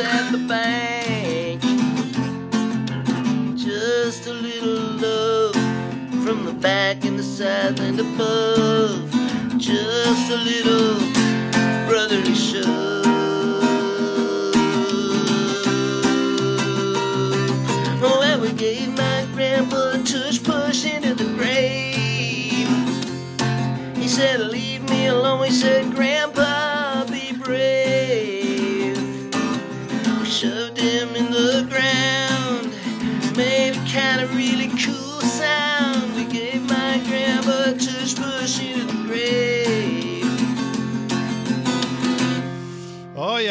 at the bank. Just a little love from the back and the side and above. Just a little brotherly shove.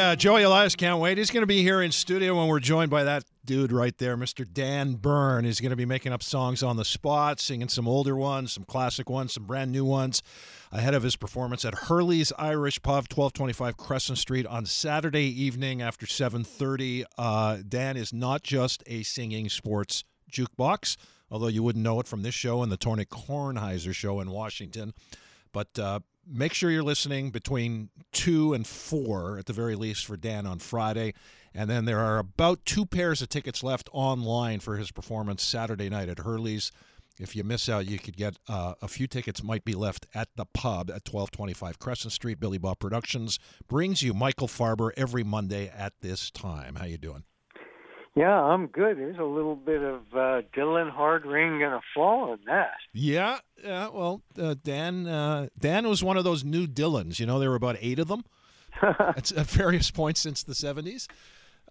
Yeah, Joey Elias can't wait. He's going to be here in studio when we're joined by that dude right there, Mr. Dan Bern. He's going to be making up songs on the spot, singing some older ones, some classic ones, some brand new ones, ahead of his performance at Hurley's Irish Pub, 1225 Crescent Street on Saturday evening after 7:30. Uh, Dan is not just a singing sports jukebox, although you wouldn't know it from this show and the Tony Kornheiser show in Washington. But uh, make sure you're listening between two and four at the very least for Dan on Friday. And then there are about two pairs of tickets left online for his performance Saturday night at Hurley's. If you miss out, you could get uh, a few tickets might be left at the pub at 1225 Crescent Street. Billy Bob Productions brings you Michael Farber every Monday at this time. How you doing? Yeah, I'm good. There's a little bit of uh, Dylan Hardring gonna fall in that. Yeah, yeah. Well, uh, Dan uh, Dan was one of those new Dylans. You know, there were about eight of them at, at various points since the '70s.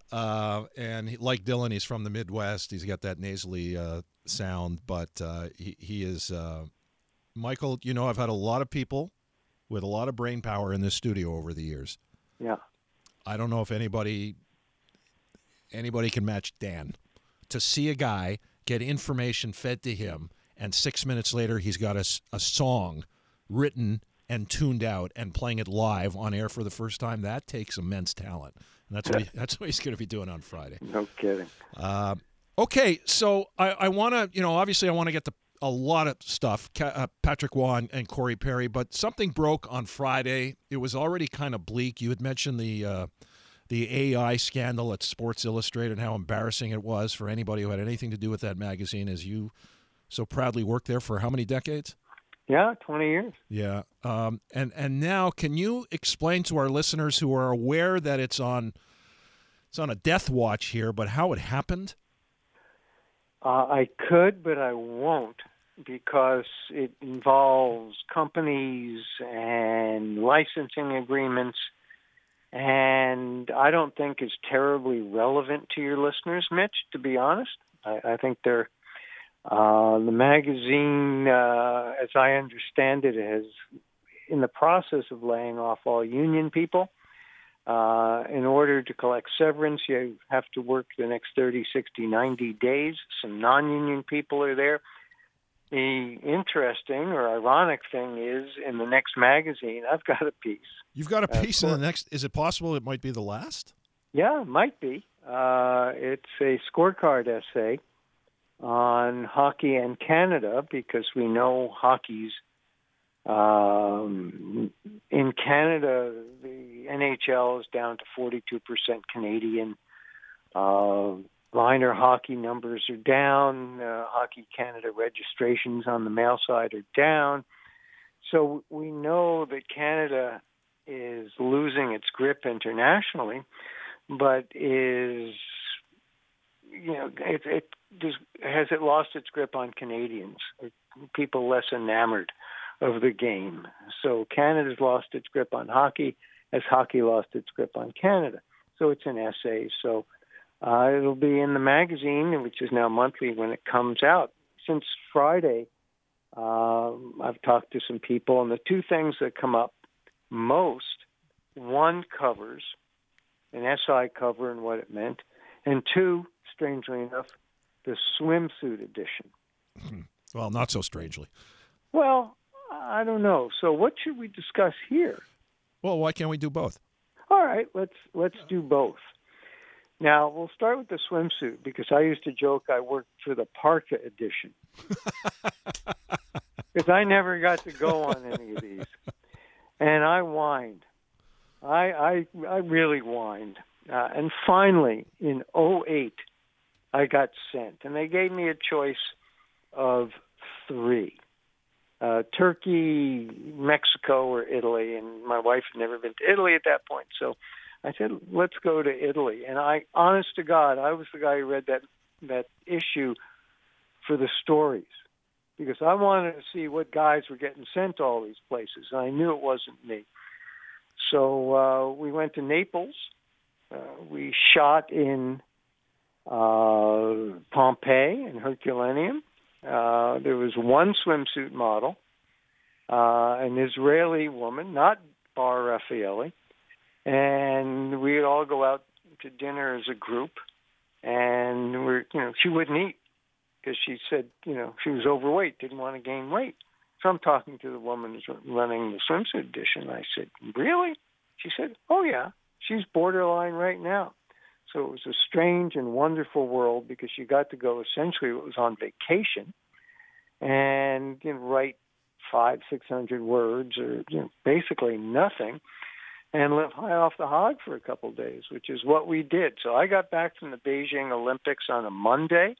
Uh, and he, like Dylan, he's from the Midwest. He's got that nasally uh, sound, but uh, he he is uh, Michael. You know, I've had a lot of people with a lot of brain power in this studio over the years. Yeah. I don't know if anybody anybody can match Dan. To see a guy get information fed to him, and six minutes later he's got a, a song written and tuned out and playing it live on air for the first time, that takes immense talent. And that's what he, that's what he's going to be doing on Friday. No kidding. Uh, okay, so I, I want to, you know, obviously I want to get to a lot of stuff, uh, Patrick Roy and, and Corey Perry, but something broke on Friday. It was already kind of bleak. You had mentioned the uh, the AI scandal at Sports Illustrated and how embarrassing it was for anybody who had anything to do with that magazine, as you so proudly worked there for how many decades? Yeah, 20 years. Yeah. Um, and and now, can you explain to our listeners who are aware that it's on it's on a death watch here, but how it happened? Uh, I could, but I won't because it involves companies and licensing agreements, and I don't think is terribly relevant to your listeners, Mitch. To be honest, I, I think they're uh, the magazine, uh, as I understand it, is in the process of laying off all union people. Uh, in order to collect severance, you have to work the next 30, 60, 90 days. Some non union people are there. The interesting or ironic thing is, in the next magazine, I've got a piece. You've got a Uh, piece in the next. Is it possible it might be the last? Yeah, it might be. Uh, it's a scorecard essay on hockey and Canada because we know hockey's um, in Canada. The NHL is down to 42% Canadian. Uh, minor hockey numbers are down. Uh, hockey Canada registrations on the male side are down. So we know that Canada is losing its grip internationally but is you know it, it has it lost its grip on Canadians? People less enamored of the game? So Canada's lost its grip on hockey, as hockey lost its grip on Canada. So it's an essay. So uh, it'll be in the magazine, which is now monthly when it comes out. Since Friday, um, I've talked to some people, and the two things that come up most one covers an SI cover and what it meant, and two, strangely enough, the swimsuit edition. Well, not so strangely. Well, I don't know. So, what should we discuss here? Well, why can't we do both? All right, let's let's do both. Now we'll start with the swimsuit because I used to joke I worked for the parka edition. Because I never got to go on any of these, and I whined. I I I really whined, uh, and finally in '08, I got sent, and they gave me a choice of three. Uh, Turkey, Mexico, or Italy, and my wife had never been to Italy at that point, so I said, "Let's go to Italy." And I, honest to God, I was the guy who read that that issue for the stories because I wanted to see what guys were getting sent to all these places, and I knew it wasn't me. So uh, we went to Naples. Uh, we shot in uh, Pompeii and Herculaneum. Uh, there was one swimsuit model, uh, an Israeli woman, not Bar Refaeli, and we'd all go out to dinner as a group. And we're, you know, she wouldn't eat because she said, you know, she was overweight, didn't want to gain weight. So I'm talking to the woman who's running the swimsuit edition. I said, really? She said, oh yeah, she's borderline right now. So it was a strange and wonderful world because you got to go essentially it was on vacation and you know, write five, six hundred words or you know, basically nothing and live high off the hog for a couple of days, which is what we did. So I got back from the Beijing Olympics on a Monday.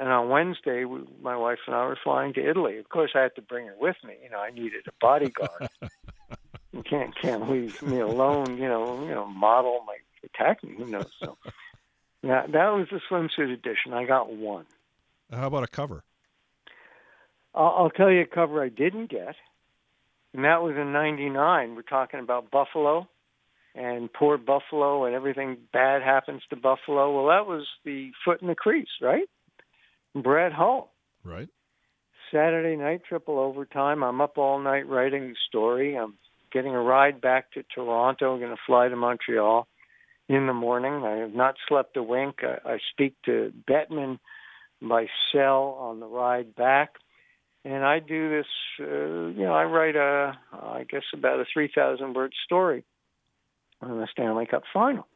And on Wednesday, we, my wife and I were flying to Italy. Of course, I had to bring her with me. You know, I needed a bodyguard. you can't can't leave me alone. You know, you know, model might attack me. Who knows? So that that was the swimsuit edition. I got one. How about a cover? I'll, I'll tell you a cover I didn't get, and that was in '99. We're talking about Buffalo and poor Buffalo, and everything bad happens to Buffalo. Well, that was the foot in the crease, right? Brett Hull. Right. Saturday night, triple overtime. I'm up all night writing the story. I'm getting a ride back to Toronto. I'm going to fly to Montreal in the morning. I have not slept a wink. I, I speak to Bettman by cell on the ride back. And I do this, uh, you know, I write a, I guess about a 3,000 word story on the Stanley Cup final.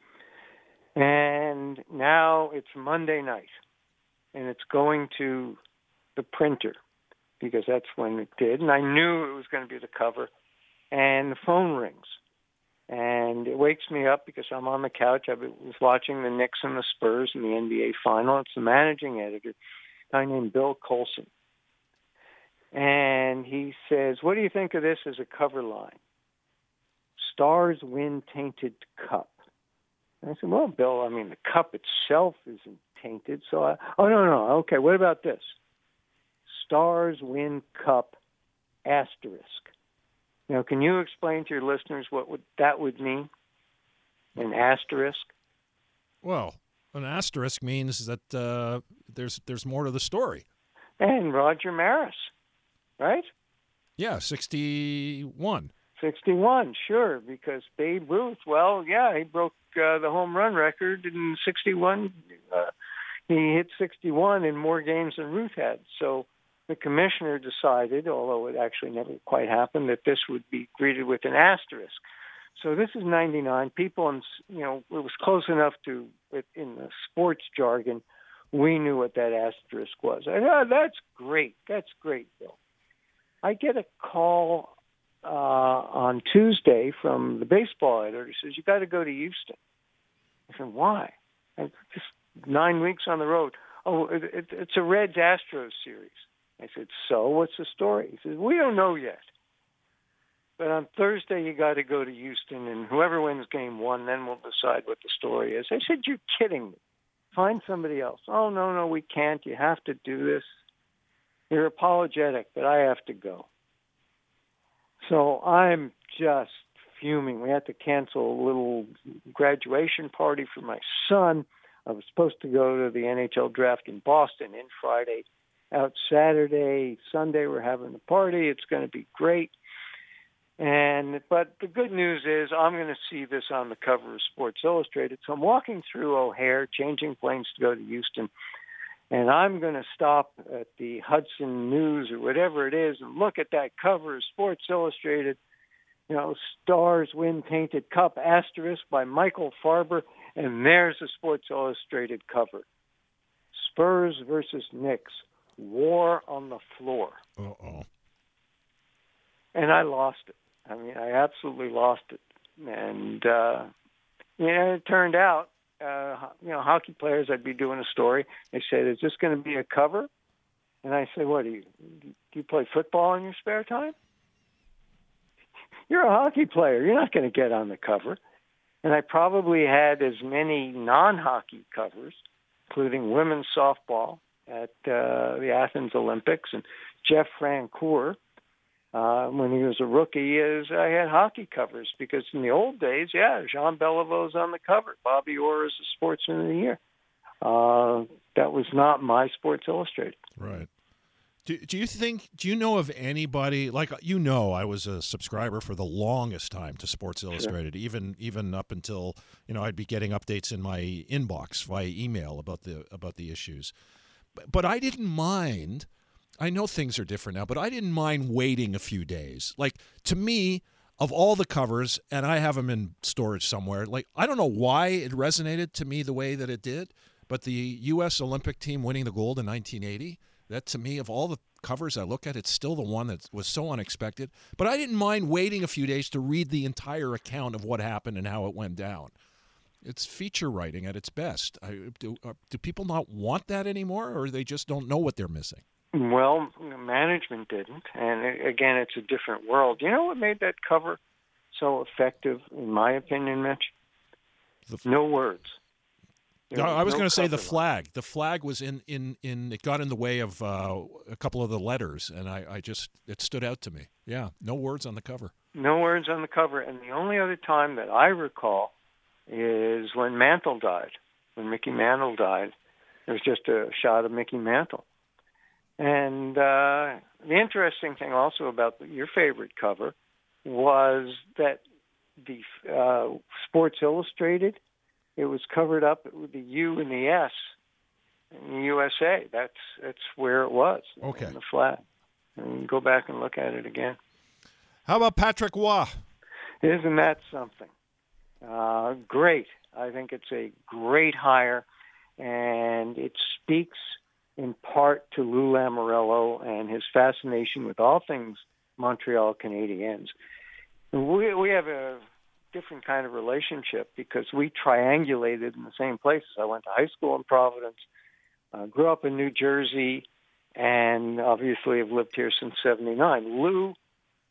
And now it's Monday night and it's going to the printer because that's when it did. And I knew it was going to be the cover. And the phone rings. And it wakes me up because I'm on the couch. I was watching the Knicks and the Spurs in the NBA final. It's the managing editor, a guy named Bill Colson. And he says, What do you think of this as a cover line? Stars win tainted cup. And I said, Well, Bill, I mean, the cup itself isn't tainted. So I, oh no no okay. What about this? Stars win cup asterisk. Now, can you explain to your listeners what would that would mean? An asterisk. Well, an asterisk means that uh, there's there's more to the story. And Roger Maris, right? Yeah, sixty-one. 61, sure, because Babe Ruth, well, yeah, he broke uh, the home run record in 61. Uh, he hit 61 in more games than Ruth had. So the commissioner decided, although it actually never quite happened, that this would be greeted with an asterisk. So this is 99. People, in, you know, it was close enough to, in the sports jargon, we knew what that asterisk was. I oh, that's great. That's great, Bill. I get a call uh, on Tuesday from the baseball editor. He says, You got to go to Houston. I said, Why? I just nine weeks on the road. Oh, it, it, it's a Reds Astros series. I said, so what's the story? He says, we don't know yet. But on Thursday, you got to go to Houston, and whoever wins game one, then we'll decide what the story is. I said, you're kidding me. Find somebody else. Oh, no, no, we can't. You have to do this. You're apologetic, but I have to go. So I'm just fuming. We had to cancel a little graduation party for my son I was supposed to go to the NHL draft in Boston in Friday. Out Saturday, Sunday, we're having a party. It's going to be great. And but the good news is I'm going to see this on the cover of Sports Illustrated. So I'm walking through O'Hare, changing planes to go to Houston, and I'm going to stop at the Hudson News or whatever it is and look at that cover of Sports Illustrated. You know, Stars Win Tainted Cup asterisk by Michael Farber, and there's the Sports Illustrated cover. Spurs versus Knicks, war on the floor. Uh oh. And I lost it. I mean, I absolutely lost it. And uh, you know, it turned out, uh, you know, hockey players. I'd be doing a story. They said, "Is this going to be a cover?" And I said, "What do you do? You play football in your spare time? You're a hockey player. You're not going to get on the cover." And I probably had as many non-hockey covers, including women's softball at uh, the Athens Olympics and Jeff Francoeur uh, when he was a rookie is I had hockey covers because in the old days, yeah, Jean Beliveau's on the cover. Bobby Orr is the Sportsman of the Year. Uh, that was not my Sports Illustrated. Right. Do, do you think, do you know of anybody, like, you know, I was a subscriber for the longest time to Sports Illustrated, sure. even even up until, you know, I'd be getting updates in my inbox via email about the about the issues. But, but I didn't mind – I know things are different now, but I didn't mind waiting a few days. Like to me, of all the covers, and I have them in storage somewhere. Like I don't know why it resonated to me the way that it did, but the U.S. Olympic team winning the gold in 1980. That to me, of all the covers I look at, it's still the one that was so unexpected. But I didn't mind waiting a few days to read the entire account of what happened and how it went down. It's feature writing at its best. I, do, uh, do people not want that anymore, or they just don't know what they're missing? Well, management didn't, and again, it's a different world. You know what made that cover so effective, in my opinion, Mitch? F- no words. No, I was no going to say the flag. The flag was in, in, in it got in the way of uh, a couple of the letters, and I, I just it stood out to me. Yeah, no words on the cover. No words on the cover, and the only other time that I recall is when Mantle died. When Mickey Mantle died, there was just a shot of Mickey Mantle and uh, the interesting thing also about your favorite cover was that the uh, Sports Illustrated, it was covered up with the U and the S in the USA. That's that's where it was. Okay. In the flag. And go back and look at it again. How about Patrick Roy? Isn't that something? Uh, great. I think it's a great hire, and it speaks – in part to Lou Lamoriello and his fascination with all things Montreal Canadiens. We we have a different kind of relationship because we triangulated in the same places. I went to high school in Providence, uh, grew up in New Jersey, and obviously have lived here since '79. Lou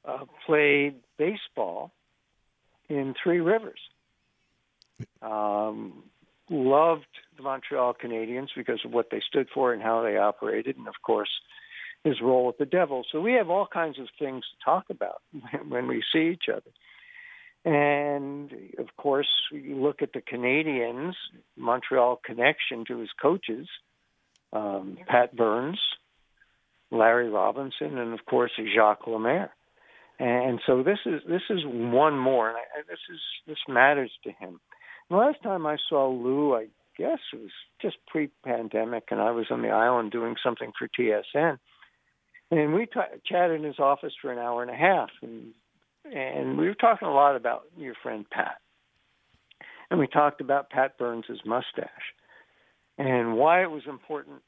uh, played baseball in Three Rivers. Um, loved the Montreal Canadiens because of what they stood for and how they operated, and of course, his role with the Devils. So we have all kinds of things to talk about when we see each other. And of course, you look at the Canadiens, Montreal connection to his coaches, um, Pat Burns, Larry Robinson, and of course Jacques Lemaire. And so this is this is one more, and I, this is this matters to him. The last time I saw Lou, I guess it was just pre-pandemic, and I was on the island doing something for TSN, and we t- chatted in his office for an hour and a half, and and we were talking a lot about your friend Pat, and we talked about Pat Burns's mustache, and why it was important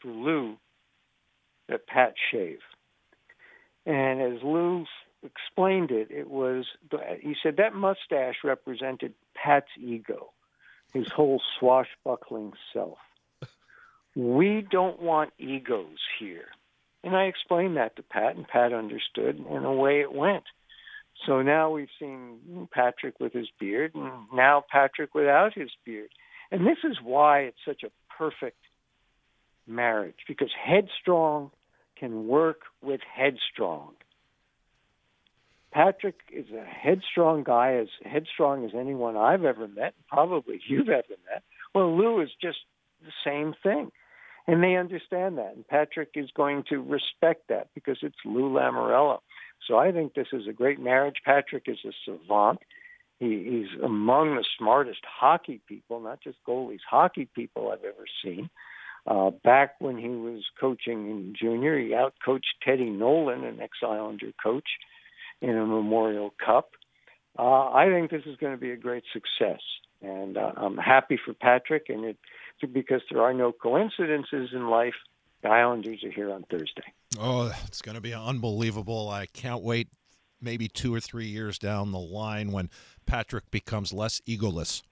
for Lou that Pat shave. And as Lou explained it, it was he said that mustache represented Pat's ego, his whole swashbuckling self. We don't want egos here. And I explained that to Pat, and Pat understood, and away it went. So now we've seen Patrick with his beard, and now Patrick without his beard. And this is why it's such a perfect marriage, because headstrong can work with headstrong. Patrick is a headstrong guy, as headstrong as anyone I've ever met, probably you've ever met. Well, Lou is just the same thing. And they understand that. And Patrick is going to respect that because it's Lou Lamoriello. So I think this is a great marriage. Patrick is a savant. He, he's among the smartest hockey people, not just goalies, hockey people I've ever seen. Uh, back when he was coaching in junior, he outcoached Teddy Nolan, an ex-Islander coach, in a Memorial Cup. Uh, I think this is going to be a great success, and uh, I'm happy for Patrick. And it because there are no coincidences in life. The Islanders are here on Thursday. Oh, it's going to be unbelievable! I can't wait. Maybe two or three years down the line, when Patrick becomes less egoless.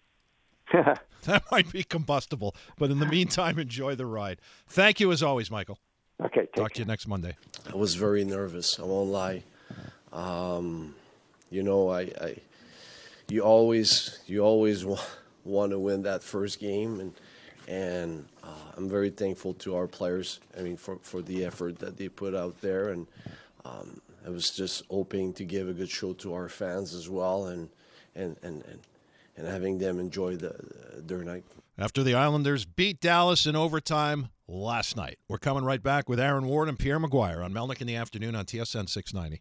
that might be combustible, but in the meantime, enjoy the ride. Thank you as always, Michael. Okay, talk care. to you next Monday. I was very nervous. I won't lie. Um, you know, I, I, you always, you always wa- want to win that first game, and and uh, I'm very thankful to our players. I mean, for for the effort that they put out there, and um, I was just hoping to give a good show to our fans as well, and and and and, and having them enjoy the their night. After the Islanders beat Dallas in overtime last night, we're coming right back with Aaron Ward and Pierre McGuire on Melnick in the afternoon on TSN 690.